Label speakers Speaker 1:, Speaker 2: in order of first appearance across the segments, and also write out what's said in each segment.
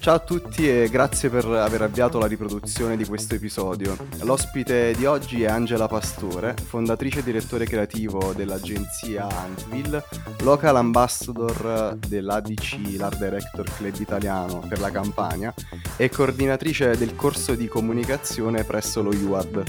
Speaker 1: Ciao a tutti e grazie per aver avviato la riproduzione di questo episodio. L'ospite di oggi è Angela Pastore, fondatrice e direttore creativo dell'agenzia Antvil, local ambassador dell'ADC, l'Art Director Club Italiano per la Campania e coordinatrice del corso di comunicazione presso lo UAD.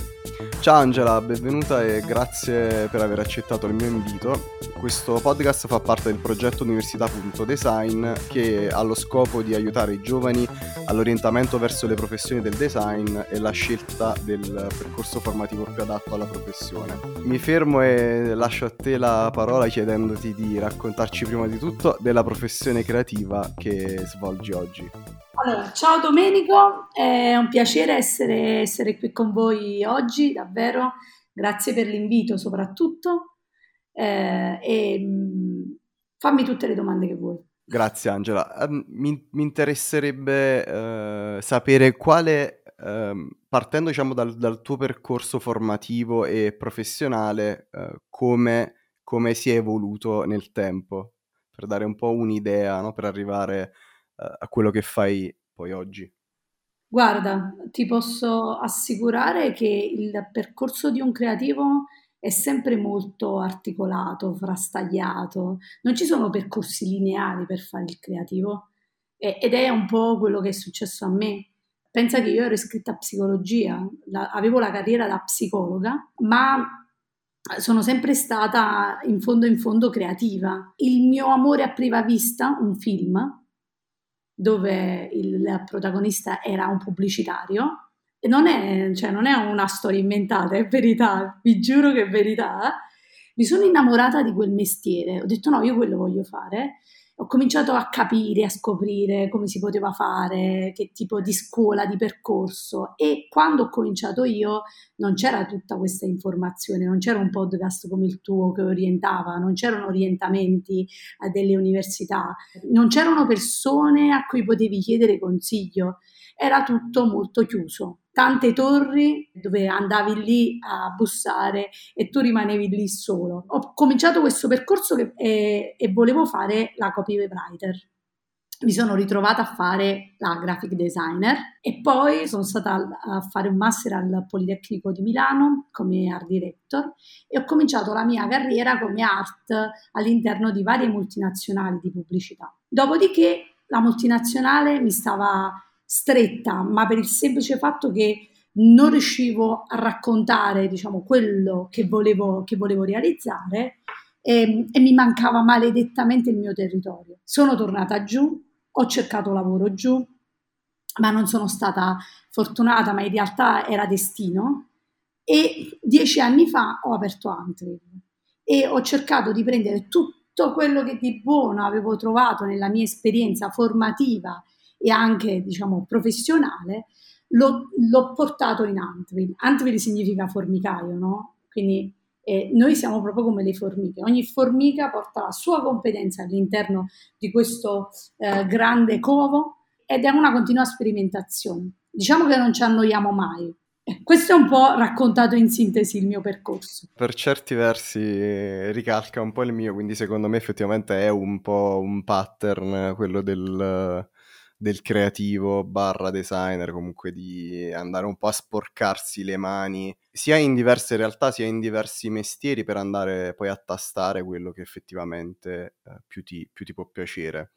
Speaker 1: Ciao Angela, benvenuta e grazie per aver accettato il mio invito. Questo podcast fa parte del progetto Università.design che ha lo scopo di aiutare i giovani all'orientamento verso le professioni del design e la scelta del percorso formativo più adatto alla professione. Mi fermo e lascio a te la parola chiedendoti di raccontarci prima di tutto della professione creativa che svolgi oggi.
Speaker 2: Allora, ciao Domenico, è un piacere essere, essere qui con voi oggi, davvero. Grazie per l'invito soprattutto eh, e mm, fammi tutte le domande che vuoi.
Speaker 1: Grazie Angela. Um, mi, mi, interesserebbe uh, sapere quale, uh, partendo diciamo dal, dal, tuo percorso formativo e professionale, uh, come, come, si è evoluto nel tempo, per dare un po' un'idea, no? per arrivare a quello che fai poi oggi.
Speaker 2: Guarda, ti posso assicurare che il percorso di un creativo è sempre molto articolato, frastagliato, non ci sono percorsi lineari per fare il creativo ed è un po' quello che è successo a me. Pensa che io ero iscritta a psicologia, la, avevo la carriera da psicologa, ma sono sempre stata in fondo in fondo creativa. Il mio amore a prima vista, un film, dove il protagonista era un pubblicitario, non è, cioè, non è una storia inventata, è verità, vi giuro che è verità. Mi sono innamorata di quel mestiere, ho detto no, io quello voglio fare. Ho cominciato a capire, a scoprire come si poteva fare, che tipo di scuola, di percorso. E quando ho cominciato io non c'era tutta questa informazione, non c'era un podcast come il tuo che orientava, non c'erano orientamenti a delle università, non c'erano persone a cui potevi chiedere consiglio, era tutto molto chiuso tante torri dove andavi lì a bussare e tu rimanevi lì solo. Ho cominciato questo percorso che, e, e volevo fare la copywriter. Mi sono ritrovata a fare la graphic designer e poi sono stata a fare un master al Politecnico di Milano come art director e ho cominciato la mia carriera come art all'interno di varie multinazionali di pubblicità. Dopodiché la multinazionale mi stava stretta, ma per il semplice fatto che non riuscivo a raccontare, diciamo, quello che volevo, che volevo realizzare e, ehm, e mi mancava maledettamente il mio territorio. Sono tornata giù, ho cercato lavoro giù, ma non sono stata fortunata, ma in realtà era destino. E dieci anni fa ho aperto Antwerp e ho cercato di prendere tutto quello che di buono avevo trovato nella mia esperienza formativa e anche diciamo professionale, l'ho, l'ho portato in Antwil. Antwil significa formicaio, no? Quindi eh, noi siamo proprio come le formiche, ogni formica porta la sua competenza all'interno di questo eh, grande covo ed è una continua sperimentazione. Diciamo che non ci annoiamo mai, questo è un po' raccontato in sintesi il mio percorso.
Speaker 1: Per certi versi eh, ricalca un po' il mio, quindi secondo me effettivamente è un po' un pattern quello del, del creativo barra designer, comunque di andare un po' a sporcarsi le mani, sia in diverse realtà, sia in diversi mestieri, per andare poi a tastare quello che effettivamente eh, più, ti, più ti può piacere.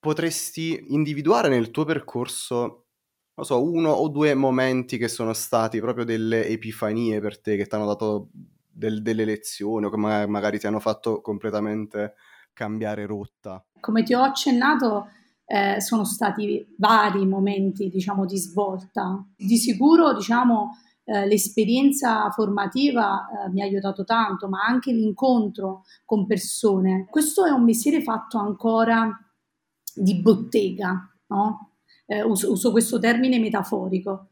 Speaker 1: Potresti individuare nel tuo percorso non so, uno o due momenti che sono stati proprio delle epifanie per te, che ti hanno dato del, delle lezioni o che magari ti hanno fatto completamente cambiare rotta?
Speaker 2: Come ti ho accennato, eh, sono stati vari momenti diciamo, di svolta. Di sicuro diciamo, eh, l'esperienza formativa eh, mi ha aiutato tanto, ma anche l'incontro con persone. Questo è un mestiere fatto ancora di bottega, no? Eh, uso, uso questo termine metaforico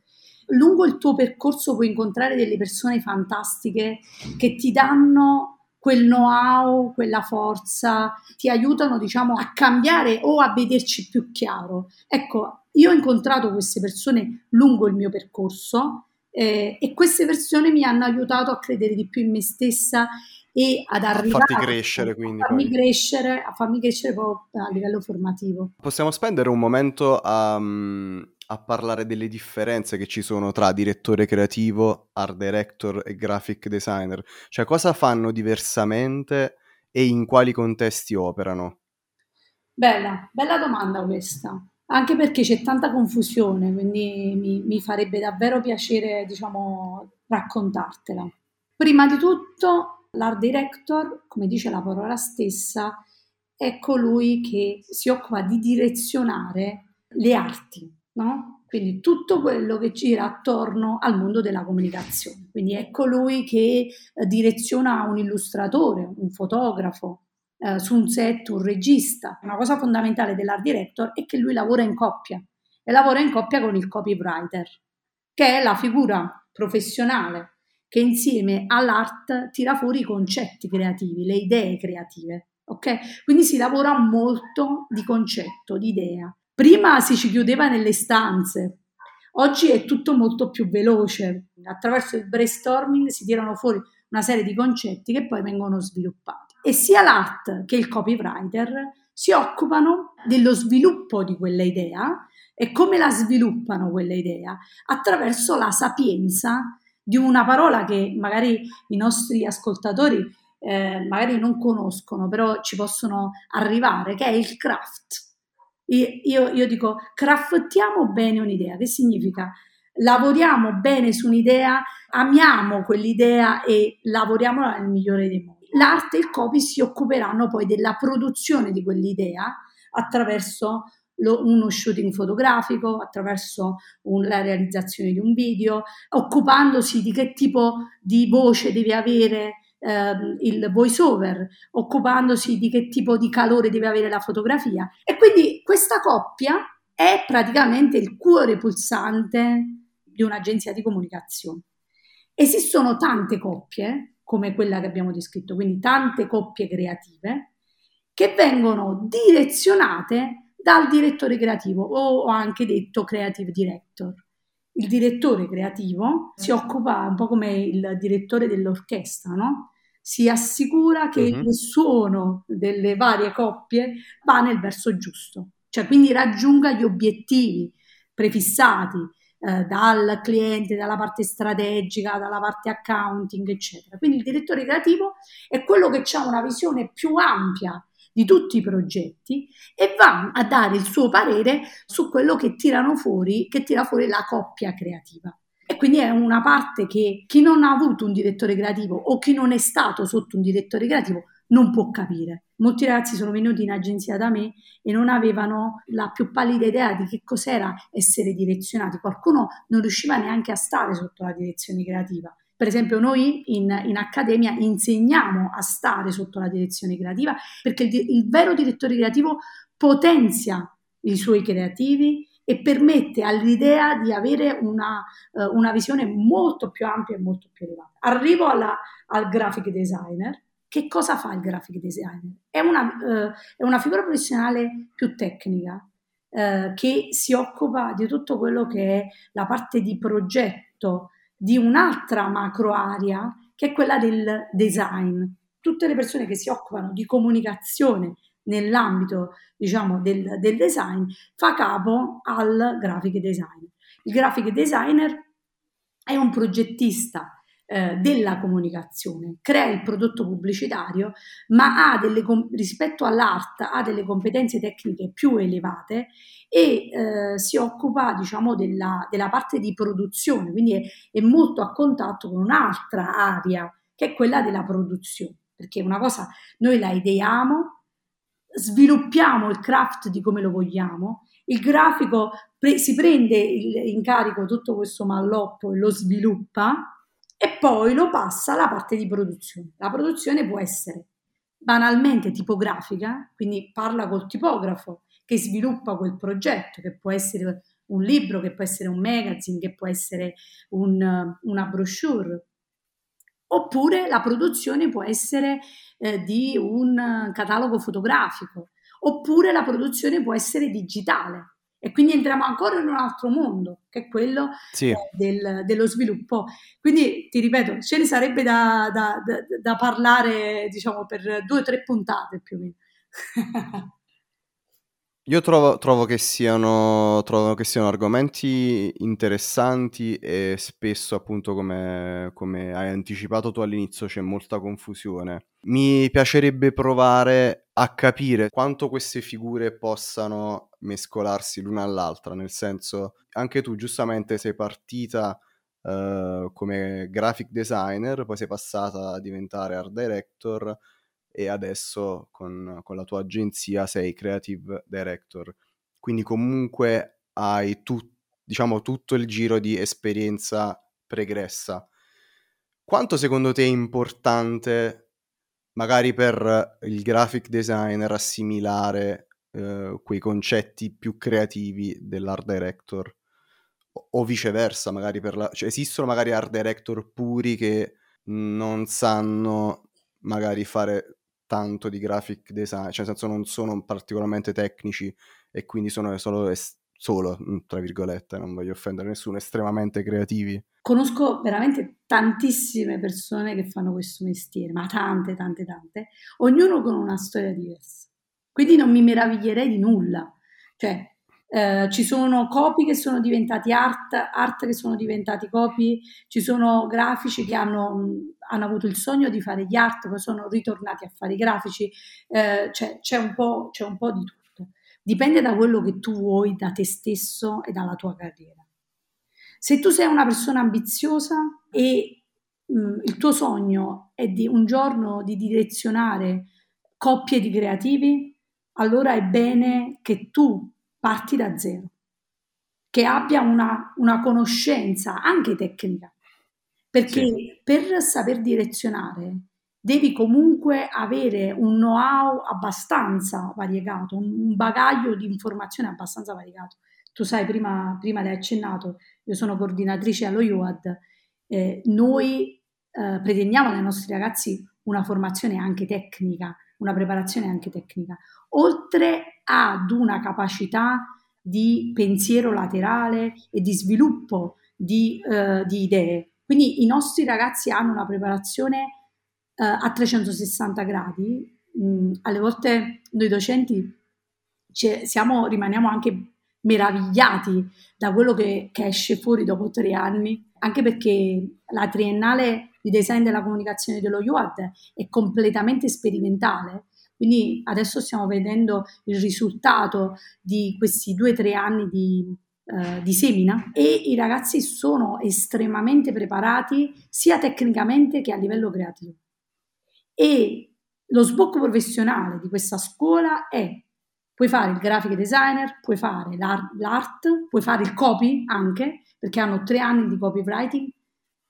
Speaker 2: lungo il tuo percorso puoi incontrare delle persone fantastiche che ti danno quel know-how, quella forza, ti aiutano, diciamo, a cambiare o a vederci più chiaro. Ecco, io ho incontrato queste persone lungo il mio percorso eh, e queste persone mi hanno aiutato a credere di più in me stessa e ad arrivare
Speaker 1: a farti crescere, quindi,
Speaker 2: a farmi poi. crescere, a farmi crescere proprio a livello formativo.
Speaker 1: Possiamo spendere un momento a, mm, a parlare delle differenze che ci sono tra direttore creativo, art director e graphic designer. Cioè, cosa fanno diversamente e in quali contesti operano?
Speaker 2: Bella, bella domanda questa. Anche perché c'è tanta confusione, quindi mi, mi farebbe davvero piacere, diciamo, raccontartela. Prima di tutto, l'art director, come dice la parola stessa, è colui che si occupa di direzionare le arti, no? Quindi tutto quello che gira attorno al mondo della comunicazione. Quindi è colui che eh, direziona un illustratore, un fotografo, eh, su un set, un regista. Una cosa fondamentale dell'art director è che lui lavora in coppia e lavora in coppia con il copywriter, che è la figura professionale che insieme all'art tira fuori i concetti creativi, le idee creative. Ok? Quindi si lavora molto di concetto, di idea. Prima si ci chiudeva nelle stanze, oggi è tutto molto più veloce. Attraverso il brainstorming si tirano fuori una serie di concetti che poi vengono sviluppati. E sia l'art che il copywriter si occupano dello sviluppo di quella idea e come la sviluppano quella idea attraverso la sapienza di una parola che magari i nostri ascoltatori eh, magari non conoscono, però ci possono arrivare, che è il craft. Io, io dico, craftiamo bene un'idea, che significa? Lavoriamo bene su un'idea, amiamo quell'idea e lavoriamo nel migliore dei modi. L'arte e il copy si occuperanno poi della produzione di quell'idea attraverso lo, uno shooting fotografico, attraverso un, la realizzazione di un video, occupandosi di che tipo di voce deve avere ehm, il voice over, occupandosi di che tipo di calore deve avere la fotografia. E quindi questa coppia è praticamente il cuore pulsante di un'agenzia di comunicazione. Esistono tante coppie, come quella che abbiamo descritto, quindi tante coppie creative, che vengono direzionate dal direttore creativo o anche detto creative director. Il direttore creativo si occupa un po' come il direttore dell'orchestra, no? Si assicura che uh-huh. il suono delle varie coppie va nel verso giusto, cioè quindi raggiunga gli obiettivi prefissati eh, dal cliente, dalla parte strategica, dalla parte accounting, eccetera. Quindi il direttore creativo è quello che ha una visione più ampia di tutti i progetti e va a dare il suo parere su quello che tirano fuori, che tira fuori la coppia creativa. E quindi è una parte che chi non ha avuto un direttore creativo o chi non è stato sotto un direttore creativo non può capire. Molti ragazzi sono venuti in agenzia da me e non avevano la più pallida idea di che cos'era essere direzionati. Qualcuno non riusciva neanche a stare sotto la direzione creativa. Per esempio noi in, in, accademia insegniamo a stare sotto la direzione creativa perché il, il vero direttore creativo potenzia i suoi creativi e permette all'idea di avere una, uh, una visione molto più ampia e molto più elevata. Arrivo alla, al graphic designer. Che cosa fa il graphic designer? È una, uh, è una figura professionale più tecnica uh, che si occupa di tutto quello che è la parte di progetto, di un'altra macro area che è quella del design. Tutte le persone che si occupano di comunicazione nell'ambito diciamo, del, del design fa capo al graphic design. Il graphic designer è un progettista eh, della comunicazione, crea il prodotto pubblicitario, ma ha delle, rispetto all'art ha delle competenze tecniche più elevate e eh, si occupa diciamo della, della, parte di produzione, quindi è, è molto a contatto con un'altra area che è quella della produzione, perché una cosa noi la ideiamo, sviluppiamo il craft di come lo vogliamo, il grafico pre- si prende il, in carico tutto questo malloppo e lo sviluppa e poi lo passa alla parte di produzione. La produzione può essere banalmente tipografica, quindi parla col tipografo che sviluppa quel progetto, che può essere un libro, che può essere un magazine, che può essere un, una brochure. Oppure la produzione può essere eh, di un catalogo fotografico, oppure la produzione può essere digitale E quindi entriamo ancora in un altro mondo, che è quello sì. eh, del, dello sviluppo. Quindi ti ripeto, ce ne sarebbe da, da, da, da parlare, diciamo, per due o tre puntate più o meno.
Speaker 1: Io trovo, trovo, che siano, trovo, che siano, argomenti interessanti e spesso, appunto, come, come, hai anticipato tu all'inizio, c'è molta confusione. Mi piacerebbe provare a capire quanto queste figure possano mescolarsi l'una all'altra, nel senso, anche tu giustamente sei partita uh, come graphic designer, poi sei passata a diventare art director e adesso con, con la tua agenzia sei creative director. Quindi comunque hai tu, diciamo, tutto il giro di esperienza pregressa. Quanto secondo te è importante, magari per il graphic designer, assimilare eh, quei concetti più creativi dell'art director? O, viceversa, magari per la... Cioè, esistono magari art director puri che non sanno magari fare tanto di graphic design, cioè nel senso non sono particolarmente tecnici e quindi sono solo, es- solo mm, tra virgolette, non voglio offendere nessuno, estremamente creativi.
Speaker 2: Conosco veramente tantissime persone che fanno questo mestiere, ma tante, tante, tante, ognuno con una storia diversa. Quindi non mi meraviglierei di nulla. Cioè, eh, ci sono copy che sono diventati art, art che sono diventati copy, ci sono grafici che hanno, hanno avuto il sogno di fare gli art, poi sono ritornati a fare i grafici, eh, c'è, c'è, un c'è un po' di tutto. Dipende da quello che tu vuoi da te stesso e dalla tua carriera. Se tu sei una persona ambiziosa e mh, il tuo sogno è di un giorno di direzionare coppie di creativi, allora è bene che tu parti da zero, che abbia una, una conoscenza anche tecnica, perché sì. per saper direzionare devi comunque avere un know-how abbastanza variegato, un bagaglio di informazioni abbastanza variegato. Tu sai, prima, prima l'hai accennato, io sono coordinatrice allo IUAD, eh, noi eh, pretendiamo dai nostri ragazzi una formazione anche tecnica, una preparazione anche tecnica, oltre ad una capacità di pensiero laterale e di sviluppo di, uh, di idee. Quindi i nostri ragazzi hanno una preparazione uh, a 360 gradi. Mm, alle volte noi docenti siamo, rimaniamo anche meravigliati da quello che, che esce fuori dopo tre anni, anche perché la triennale di design della comunicazione dello UAD è completamente sperimentale. Quindi adesso stiamo vedendo il risultato di questi due o tre anni di, uh, di semina e i ragazzi sono estremamente preparati sia tecnicamente che a livello creativo. E lo sbocco professionale di questa scuola è puoi fare il graphic designer, puoi fare l'art, l'art, puoi fare il copy anche, perché hanno tre anni di copywriting,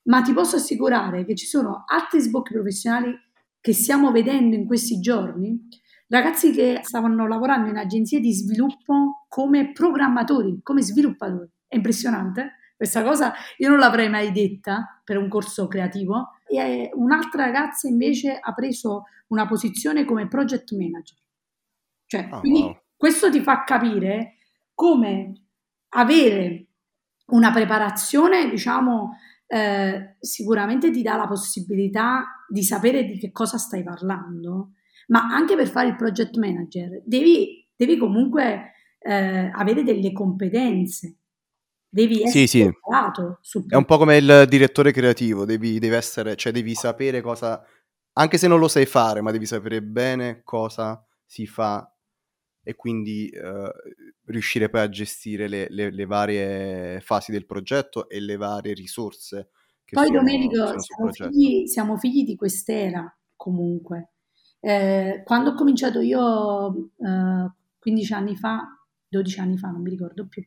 Speaker 2: ma ti posso assicurare che ci sono altri sbocchi professionali che stiamo vedendo in questi giorni, ragazzi che stavano lavorando in agenzie di sviluppo come programmatori, come sviluppatori. È impressionante. Questa cosa io non l'avrei mai detta per un corso creativo. E un'altra ragazza invece ha preso una posizione come project manager. Cioè, oh, quindi wow. questo ti fa capire come avere una preparazione, diciamo, eh, sicuramente ti dà la possibilità di sapere di che cosa stai parlando, ma anche per fare il project manager devi, devi comunque eh, avere delle competenze. Devi essere sì, sì.
Speaker 1: Sul... È un po' come il direttore creativo, devi, devi, essere, cioè devi sapere cosa, anche se non lo sai fare, ma devi sapere bene cosa si fa e quindi eh, riuscire poi a gestire le, le, le, varie fasi del progetto e le varie risorse.
Speaker 2: Che poi sono, Domenico, sono siamo, figli, siamo, figli, di quest'era comunque. Eh, quando ho cominciato io eh, 15 anni fa, 12 anni fa, non mi ricordo più,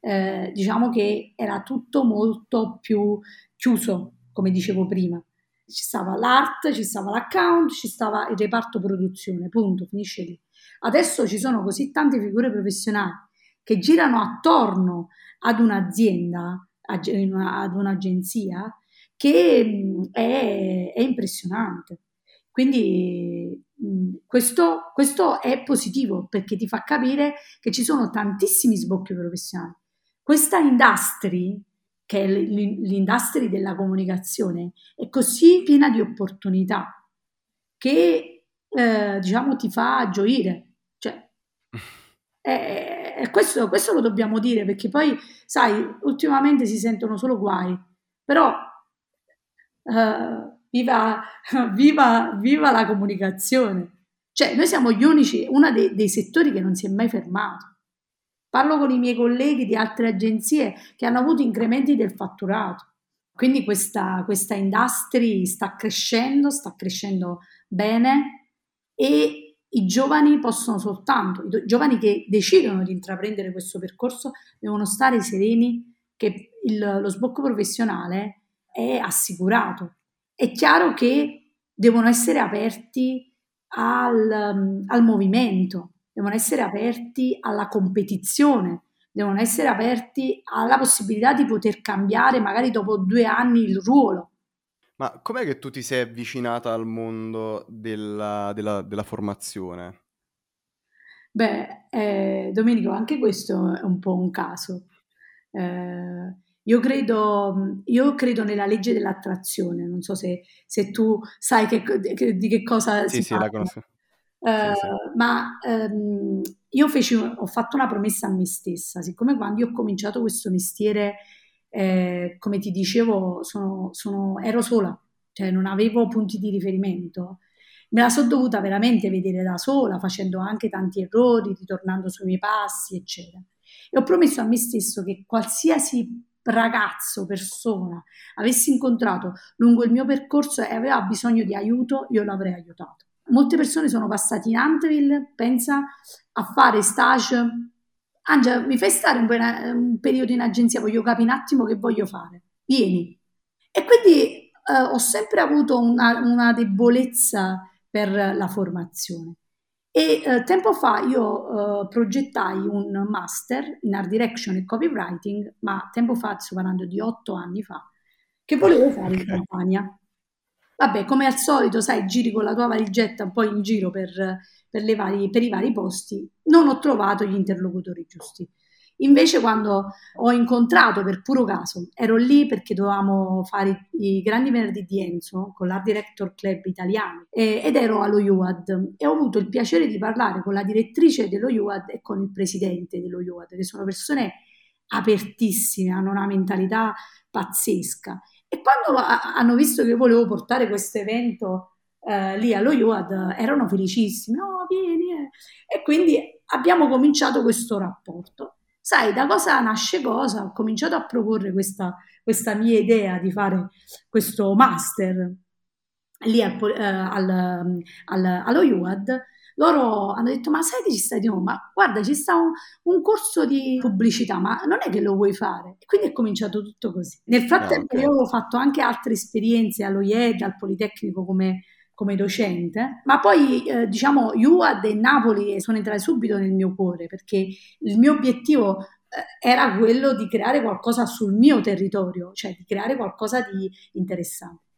Speaker 2: eh, diciamo che era tutto molto più chiuso, come dicevo prima. Ci stava l'art, ci stava l'account, ci stava il reparto produzione, punto, finisce lì Adesso ci sono così tante figure professionali che girano attorno ad un'azienda, ad un'agenzia, che è, è impressionante. Quindi questo, questo, è positivo perché ti fa capire che ci sono tantissimi sbocchi professionali. Questa industry, che è l'industria della comunicazione, è così piena di opportunità che eh, diciamo ti fa gioire. Eh, questo, questo, lo dobbiamo dire perché poi, sai, ultimamente si sentono solo guai, però eh, viva, viva, viva la comunicazione. Cioè, noi siamo gli unici, uno dei, dei settori che non si è mai fermato. Parlo con i miei colleghi di altre agenzie che hanno avuto incrementi del fatturato. Quindi questa, questa industria sta crescendo, sta crescendo bene e i giovani possono soltanto, i giovani che decidono di intraprendere questo percorso devono stare sereni che il, lo sbocco professionale è assicurato. È chiaro che devono essere aperti al, al movimento, devono essere aperti alla competizione, devono essere aperti alla possibilità di poter cambiare magari dopo due anni il ruolo.
Speaker 1: Ma com'è che tu ti sei avvicinata al mondo della, della, della formazione?
Speaker 2: Beh, eh, Domenico, anche questo è un po' un caso. Eh, io credo, io credo, nella legge dell'attrazione, non so se, se tu sai che, che, di che cosa
Speaker 1: sì, si
Speaker 2: sì,
Speaker 1: parla. la conosco.
Speaker 2: Uh, sì, sì. Ma um, io feci, ho fatto una promessa a me stessa, siccome quando io ho cominciato questo mestiere, eh, come ti dicevo, sono, sono, ero sola, cioè non avevo punti di riferimento. Me la sono dovuta veramente vedere da sola, facendo anche tanti errori, ritornando sui miei passi, eccetera. E ho promesso a me stesso che qualsiasi ragazzo, persona avessi incontrato lungo il mio percorso e aveva bisogno di aiuto, io l'avrei aiutato. Molte persone sono passate in Anteville, pensa a fare stage. Angela, mi fai stare un, un periodo in agenzia, voglio capire un attimo che voglio fare. Vieni. E quindi eh, ho sempre avuto una, una debolezza per la formazione. E eh, tempo fa io eh, progettai un master in art direction e copywriting, ma tempo fa, sto parlando di otto anni fa, che volevo fare in Campania. Vabbè, come al solito, sai, giri con la tua valigetta un po' in giro per, per, vari, per i vari posti, non ho trovato gli interlocutori giusti. Invece quando ho incontrato per puro caso, ero lì perché dovevamo fare i grandi venerdì di Enzo con l'Art Director Club italiano e, ed ero allo UAD e ho avuto il piacere di parlare con la direttrice dello UAD e con il presidente dello UAD, che sono persone apertissime, hanno una mentalità pazzesca. E quando hanno visto che volevo portare questo evento eh, lì allo UAD, erano felicissimi, oh vieni, eh. e quindi abbiamo cominciato questo rapporto. Sai, da cosa nasce cosa? Ho cominciato a proporre questa, questa mia idea di fare questo master lì al, eh, al, al, allo UAD. Loro hanno detto: Ma sai che ci sta di nuovo? Ma guarda, ci sta un, un, corso di pubblicità, ma non è che lo vuoi fare? E quindi è cominciato tutto così. Nel frattempo, okay. io ho fatto anche altre esperienze allo IED, al Politecnico come come docente, ma poi eh, diciamo UAD e Napoli sono entrate subito nel mio cuore perché il mio obiettivo eh, era quello di creare qualcosa sul mio territorio, cioè di creare qualcosa di interessante.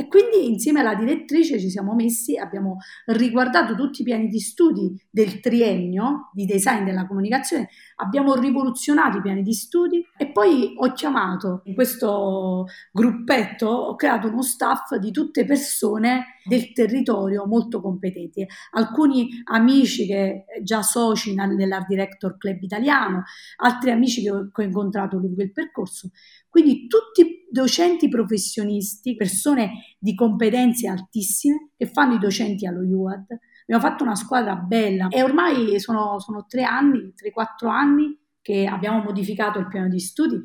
Speaker 2: E quindi insieme alla direttrice ci siamo messi, abbiamo riguardato tutti i piani di studi del triennio di design della comunicazione, abbiamo rivoluzionato i piani di studi e poi ho chiamato in questo gruppetto, ho creato uno staff di tutte persone del territorio molto competenti, alcuni amici che già soci nell'Art Director Club italiano, altri amici che ho incontrato lungo il percorso, quindi tutti docenti professionisti, persone di competenze altissime che fanno i docenti allo UAD. Abbiamo fatto una squadra bella e ormai sono, sono tre anni, tre, quattro anni che abbiamo modificato il piano di studi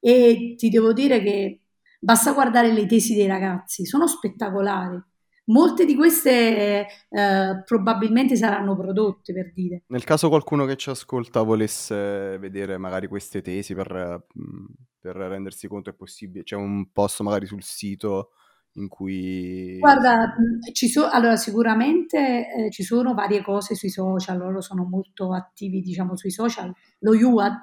Speaker 2: e ti devo dire che basta guardare le tesi dei ragazzi, sono spettacolari. Molte di queste eh, probabilmente saranno prodotte per dire.
Speaker 1: Nel caso qualcuno che ci ascolta volesse vedere magari queste tesi per, per rendersi conto è possibile, c'è un posto magari sul sito in cui...
Speaker 2: Guarda, ci so, allora sicuramente eh, ci sono varie cose sui social, loro sono molto attivi diciamo sui social, lo UAD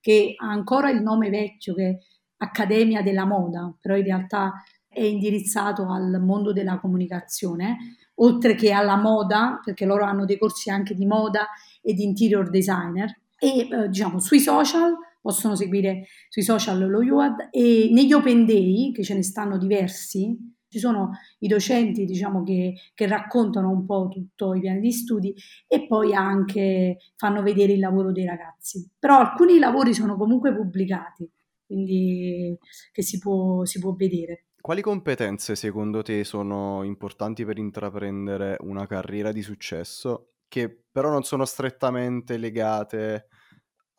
Speaker 2: che ha ancora il nome vecchio che è Accademia della Moda, però in realtà è indirizzato al mondo della comunicazione, oltre che alla moda, perché loro hanno dei corsi anche di moda e di interior designer. E eh, diciamo sui social possono seguire sui social lo UAD e negli open day, che ce ne stanno diversi, ci sono i docenti diciamo, che, che, raccontano un po' tutto i piani di studi e poi anche fanno vedere il lavoro dei ragazzi. Però alcuni lavori sono comunque pubblicati, quindi che si può, si può vedere.
Speaker 1: Quali competenze secondo te sono importanti per intraprendere una carriera di successo che però non sono strettamente legate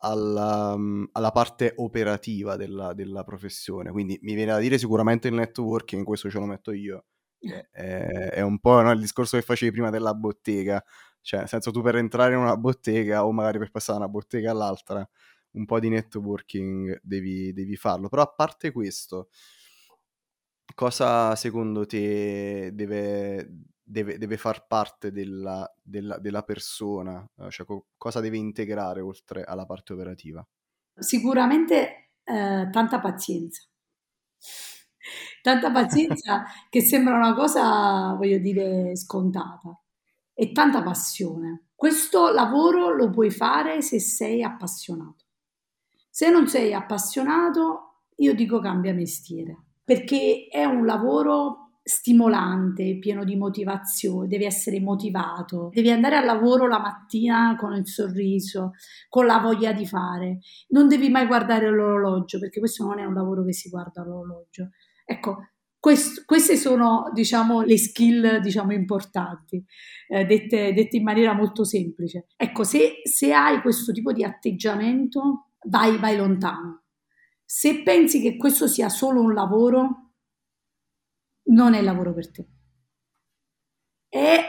Speaker 1: alla, mm, alla parte operativa della, della, professione. Quindi mi viene da dire sicuramente il networking, questo ce lo metto io. È, è un po' no, il discorso che facevi prima della bottega, cioè nel senso tu per entrare in una bottega o magari per passare da una bottega all'altra, un po' di networking devi, devi farlo. Però a parte questo, cosa secondo te deve, deve, deve far parte della, della, della persona, eh, cioè co- cosa deve integrare oltre alla parte operativa?
Speaker 2: Sicuramente eh, tanta pazienza. Tanta pazienza che sembra una cosa, voglio dire, scontata. E tanta passione. Questo lavoro lo puoi fare se sei appassionato. Se non sei appassionato, io dico cambia mestiere, perché è un lavoro stimolante, pieno di motivazione, devi essere motivato, devi andare al lavoro la mattina con il sorriso, con la voglia di fare, non devi mai guardare l'orologio perché questo non è un lavoro che si guarda all'orologio. Ecco, quest, queste sono diciamo le skill diciamo importanti, eh, dette, dette, in maniera molto semplice. Ecco, se, se hai questo tipo di atteggiamento, vai, vai lontano. Se pensi che questo sia solo un lavoro, non è lavoro per te. È,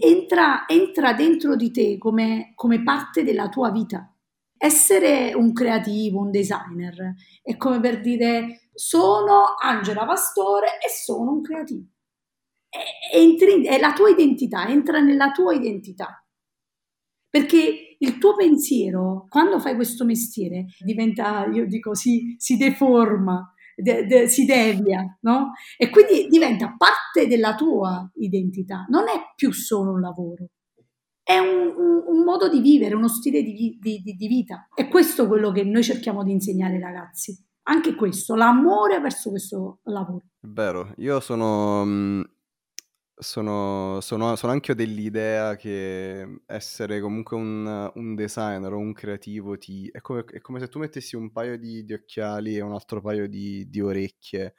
Speaker 2: entra, entra dentro di te come, come parte della tua vita. Essere un creativo, un designer, è come per dire sono Angela Pastore e sono un creativo. Entri, è la tua identità, entra nella tua identità. Perché il tuo pensiero, quando fai questo mestiere, diventa, io dico, si, si deforma, de, de, si devia, no? E quindi diventa parte della tua identità, non è più solo un lavoro, è un, un, un modo di vivere, uno stile di, di, di, vita. È questo quello che noi cerchiamo di insegnare ai ragazzi. Anche questo, l'amore verso questo lavoro.
Speaker 1: Vero, io sono mm, sono, sono, sono anche dell'idea che essere comunque un, un designer o un creativo ti, è, come, è come se tu mettessi un paio di, di occhiali e un altro paio di, di orecchie.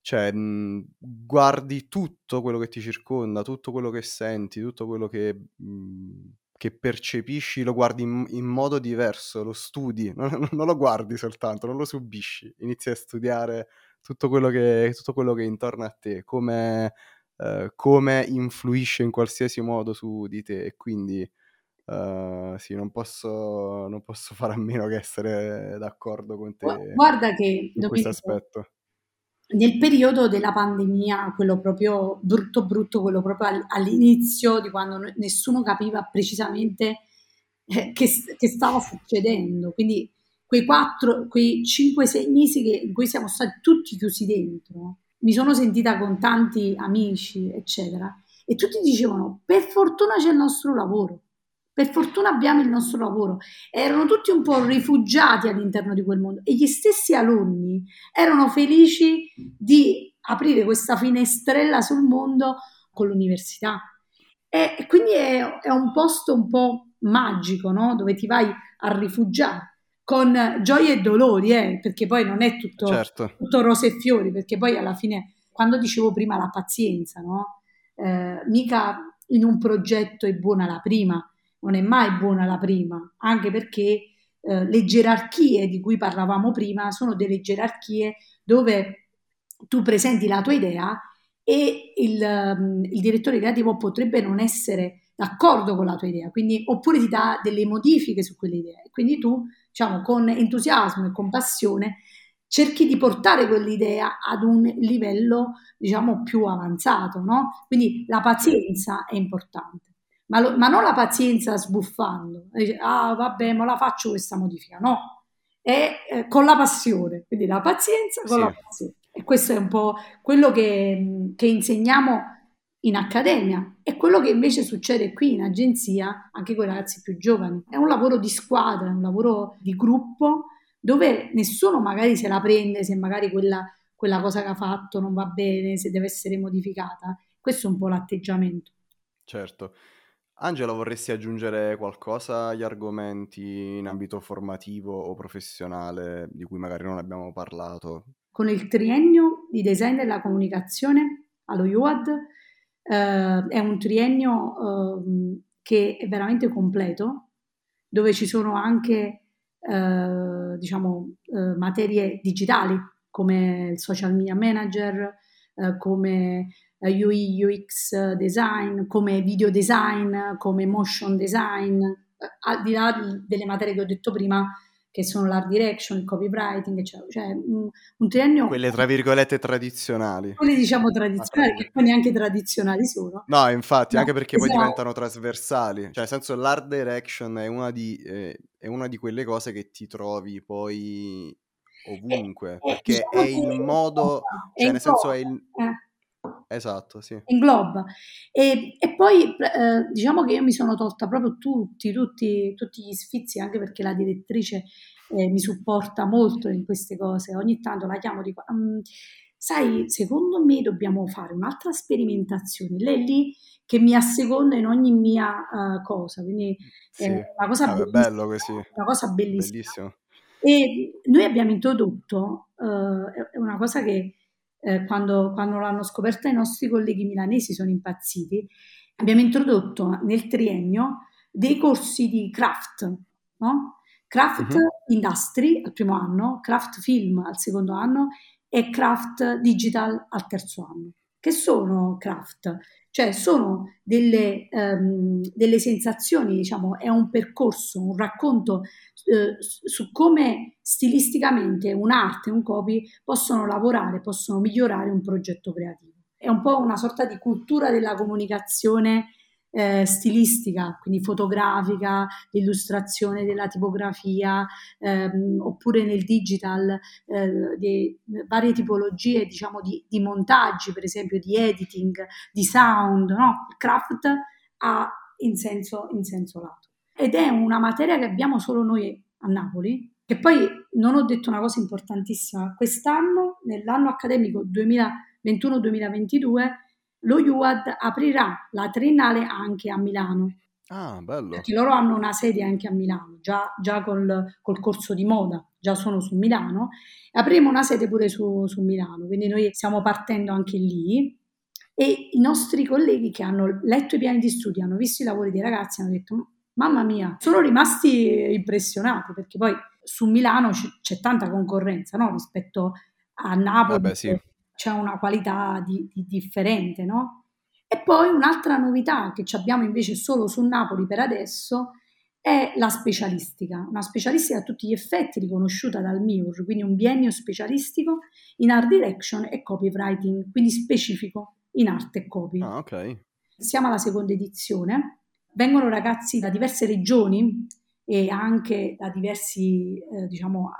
Speaker 1: Cioè, mh, guardi tutto quello che ti circonda, tutto quello che senti, tutto quello che, mh, che percepisci, lo guardi in, in, modo diverso, lo studi, non, non, lo guardi soltanto, non lo subisci, inizi a studiare tutto quello che, tutto quello che è intorno a te, come eh, come influisce in qualsiasi modo su di te. E quindi uh, sì, non posso, non posso fare a meno che essere d'accordo con te
Speaker 2: Guarda che
Speaker 1: in questo aspetto.
Speaker 2: Nel periodo della pandemia, quello proprio brutto brutto, quello proprio all'inizio di quando nessuno capiva precisamente eh, che, che stava succedendo, quindi quei quattro, quei 5-6 mesi che, in cui siamo stati tutti chiusi dentro, mi sono sentita con tanti amici, eccetera, e tutti dicevano, per fortuna c'è il nostro lavoro, per fortuna abbiamo il nostro lavoro. Erano tutti un po' rifugiati all'interno di quel mondo e gli stessi alunni erano felici di aprire questa finestrella sul mondo con l'università. E quindi è, è un posto un po' magico, no? dove ti vai a rifugiare con gioie e dolori, eh, perché poi non è tutto, certo. tutto, rose e fiori, perché poi alla fine, quando dicevo prima la pazienza, no? eh, mica in un progetto è buona la prima, non è mai buona la prima, anche perché eh, le gerarchie di cui parlavamo prima sono delle gerarchie dove tu presenti la tua idea e il, um, il direttore creativo potrebbe non essere d'accordo con la tua idea, quindi, oppure ti dà delle modifiche su quelle idee. Quindi tu diciamo, con entusiasmo e con passione, cerchi di portare quell'idea ad un livello, diciamo, più avanzato, no? Quindi la pazienza è importante, ma, lo, ma non la pazienza sbuffando, ah vabbè, ma la faccio questa modifica, no, è eh, con la passione, quindi la pazienza con sì. la passione. questo è un po' quello che, che insegniamo in accademia e quello che invece succede qui in agenzia anche con i ragazzi più giovani. È un lavoro di squadra, è un lavoro di gruppo dove nessuno magari se la prende se magari quella, quella cosa che ha fatto non va bene, se deve essere modificata. Questo è un po' l'atteggiamento.
Speaker 1: Certo. Angela, vorresti aggiungere qualcosa agli argomenti in ambito formativo o professionale di cui magari non abbiamo parlato?
Speaker 2: Con il triennio di design della comunicazione allo UAD eh, è un triennio eh, che è veramente completo, dove ci sono anche eh, diciamo, eh, materie digitali come il social media manager, eh, come UI eh, UX design, come video design, come motion design, al di là delle materie che ho detto prima, che sono l'art direction, il copywriting, eccetera. Cioè un, un triennio...
Speaker 1: Quelle tra virgolette tradizionali.
Speaker 2: Quelle diciamo tradizionali, che poi neanche tradizionali sono.
Speaker 1: No, infatti, no, anche perché esatto. poi diventano trasversali. Cioè, nel senso, l'art direction è una di, eh, è una di quelle cose che ti trovi poi ovunque, eh, perché diciamo è il modo... Cioè, nel senso, è il... Eh Esatto, sì.
Speaker 2: Ingloba. E, e poi eh, diciamo che io mi sono tolta proprio tutti, tutti, tutti gli sfizi, anche perché la direttrice eh, mi supporta molto in queste cose. Ogni tanto la chiamo e dico, um, sai, secondo me dobbiamo fare un'altra sperimentazione. Lei è lì che mi asseconda in ogni mia uh, cosa, quindi
Speaker 1: sì. è una cosa ah. Bello così.
Speaker 2: Una cosa bellissima. Bellissimo. E noi abbiamo introdotto, uh, è una cosa che eh, quando, quando l'hanno scoperta i nostri colleghi milanesi sono impazziti, abbiamo introdotto nel triennio dei corsi di craft, no? Craft uh-huh. Industry al primo anno, Craft Film al secondo anno e Craft Digital al terzo anno. Che sono craft? Cioè sono delle, um, delle sensazioni, diciamo, è un percorso, un racconto eh, su come stilisticamente un'arte, un copy possono lavorare, possono migliorare un progetto creativo. È un po' una sorta di cultura della comunicazione eh, stilistica, quindi fotografica, l'illustrazione della tipografia, ehm, oppure nel digital eh, di varie tipologie diciamo, di, di, montaggi, per esempio di editing, di sound, no? craft ha in senso, in senso lato. Ed è una materia che abbiamo solo noi a Napoli, che poi non ho detto una cosa importantissima, quest'anno, nell'anno accademico 2021-2022, lo UAD aprirà la triennale anche a Milano.
Speaker 1: Ah, bello.
Speaker 2: Perché loro hanno una sede anche a Milano, già, già col, col, corso di moda, già sono su Milano. Apriamo una sede pure su, su Milano, quindi noi stiamo partendo anche lì. E i nostri colleghi che hanno letto i piani di studio, hanno visto i lavori dei ragazzi, hanno detto: Mamma mia, sono rimasti impressionati perché poi su Milano c- c'è tanta concorrenza no? rispetto a Napoli. Vabbè, sì c'è una qualità di, di differente, no? E poi un'altra novità che abbiamo invece solo su Napoli per adesso è la specialistica, una specialistica a tutti gli effetti riconosciuta dal MIUR, quindi un biennio specialistico in art direction e copywriting, quindi specifico in arte e copy.
Speaker 1: Ah, ok.
Speaker 2: Siamo alla seconda edizione, vengono ragazzi da diverse regioni e anche da diversi eh, diciamo,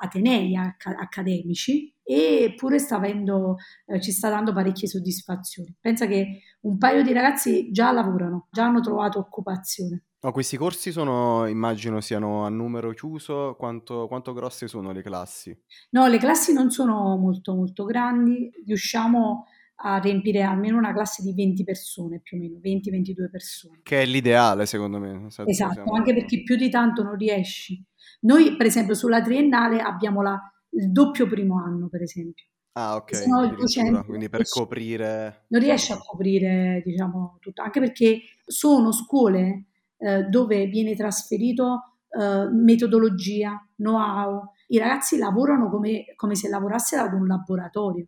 Speaker 2: atenei acc- accademici eppure sta avendo, eh, ci sta dando parecchie soddisfazioni. Pensa che un paio di ragazzi già lavorano, già hanno trovato occupazione.
Speaker 1: No, questi corsi sono, immagino, siano a numero chiuso. Quanto, quanto, grosse sono le classi?
Speaker 2: No, le classi non sono molto, molto grandi. Riusciamo a riempire almeno una classe di 20 persone, più o meno, 20-22 persone.
Speaker 1: Che è l'ideale, secondo me.
Speaker 2: Esatto, siamo... anche perché più di tanto non riesci. Noi, per esempio, sulla triennale abbiamo la il doppio primo anno, per esempio.
Speaker 1: Ah, ok. Se no il docente quindi per coprire...
Speaker 2: Non riesce a coprire, diciamo, tutto, anche perché sono scuole eh, dove viene trasferito eh, metodologia, know-how. I ragazzi lavorano come, come se lavorassero ad un laboratorio.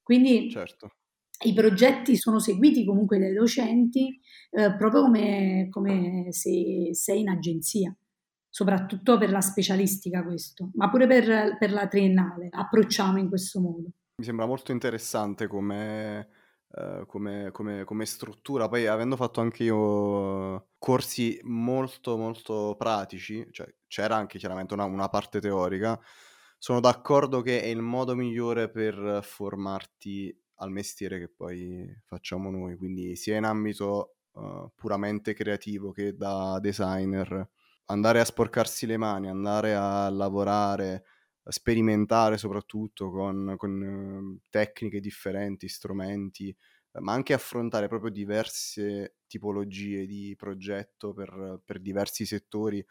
Speaker 2: Quindi
Speaker 1: certo.
Speaker 2: i progetti sono seguiti comunque dai docenti eh, proprio come, come se sei in agenzia soprattutto per la specialistica questo, ma pure per, per la triennale approcciamo in questo modo.
Speaker 1: Mi sembra molto interessante come, uh, come, come, come struttura, poi avendo fatto anche io corsi molto molto pratici, cioè c'era anche chiaramente una, una parte teorica, sono d'accordo che è il modo migliore per formarti al mestiere che poi facciamo noi, quindi sia in ambito uh, puramente creativo che da designer, andare a sporcarsi le mani, andare a lavorare, a sperimentare soprattutto con, con uh, tecniche differenti, strumenti, ma anche affrontare proprio diverse tipologie di progetto per, per diversi settori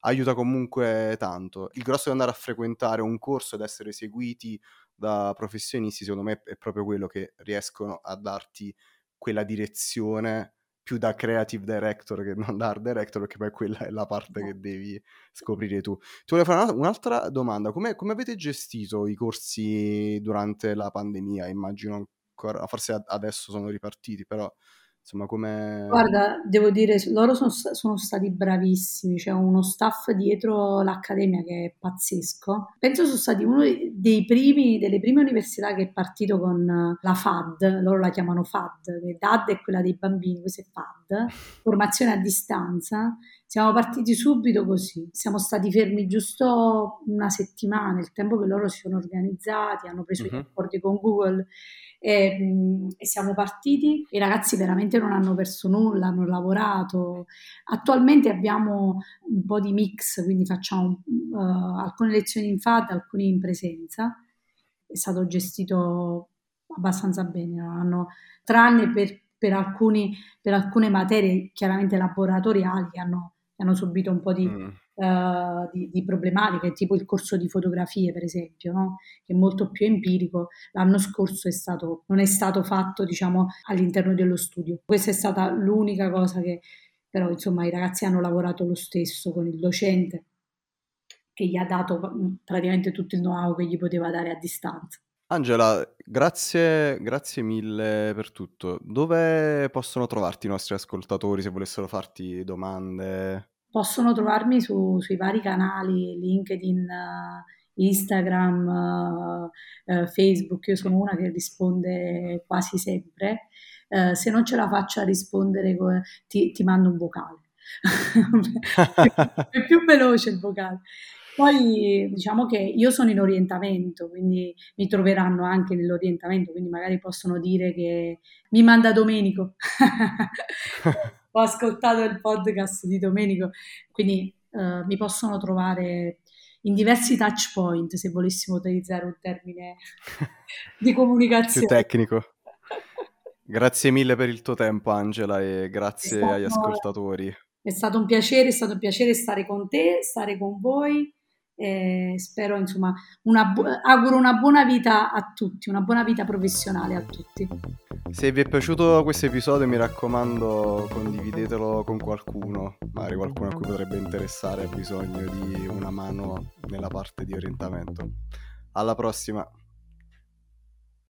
Speaker 1: aiuta comunque tanto. Il grosso di andare a frequentare un corso ed essere seguiti da professionisti, secondo me, è proprio quello che riescono a darti quella direzione più da creative director che non da art director, perché poi quella è la parte che devi scoprire tu. Ti volevo fare un'altra domanda: come, come avete gestito i corsi durante la pandemia? Immagino ancora, forse adesso sono ripartiti, però Insomma, come...
Speaker 2: Guarda, devo dire, loro sono, sono, stati bravissimi, c'è uno staff dietro l'accademia che è pazzesco. Penso sono stati uno dei primi, delle prime università che è partito con la FAD, loro la chiamano FAD, DAD è quella dei bambini, questa è FAD, formazione a distanza. Siamo partiti subito così, siamo stati fermi giusto una settimana, il tempo che loro si sono organizzati, hanno preso uh-huh. i mhm. rapporti con Google e, mm, e, siamo partiti. I ragazzi veramente non hanno perso nulla, hanno lavorato. Attualmente abbiamo un po' di mix, quindi facciamo uh, alcune lezioni in FAD, alcune in presenza. È stato gestito abbastanza bene, hanno, tranne per, per, alcuni, per alcune materie chiaramente laboratoriali che hanno, hanno subito un po' di... Mm uh, di, di, problematiche, tipo il corso di fotografie, per esempio, no? che è molto più empirico. L'anno scorso è stato, non è stato fatto diciamo, all'interno dello studio. Questa è stata l'unica cosa che, però, insomma, i ragazzi hanno lavorato lo stesso con il docente che gli ha dato mm, praticamente tutto il know-how che gli poteva dare a distanza.
Speaker 1: Angela, grazie, grazie mille per tutto. Dove possono trovarti i nostri ascoltatori se volessero farti domande?
Speaker 2: possono trovarmi su, sui vari canali, LinkedIn, Instagram, uh, Facebook, io sono una che risponde quasi sempre. Uh, se non ce la faccio a rispondere, ti, ti mando un vocale. è più veloce il vocale. Poi diciamo che io sono in orientamento, quindi mi troveranno anche nell'orientamento, quindi magari possono dire che mi manda Domenico. Ho ascoltato il podcast di Domenico, quindi uh, mi possono trovare in diversi touch point, se volessimo utilizzare un termine di comunicazione.
Speaker 1: Più tecnico. Grazie mille per il tuo tempo Angela e grazie stato, agli ascoltatori.
Speaker 2: È stato un piacere, è stato un piacere stare con te, stare con voi e spero, insomma, una bu- auguro una buona vita a tutti, una buona vita professionale a tutti.
Speaker 1: Se vi è piaciuto questo episodio, mi raccomando, condividetelo con qualcuno, magari qualcuno a cui potrebbe interessare, ha bisogno di una mano nella parte di orientamento. Alla prossima!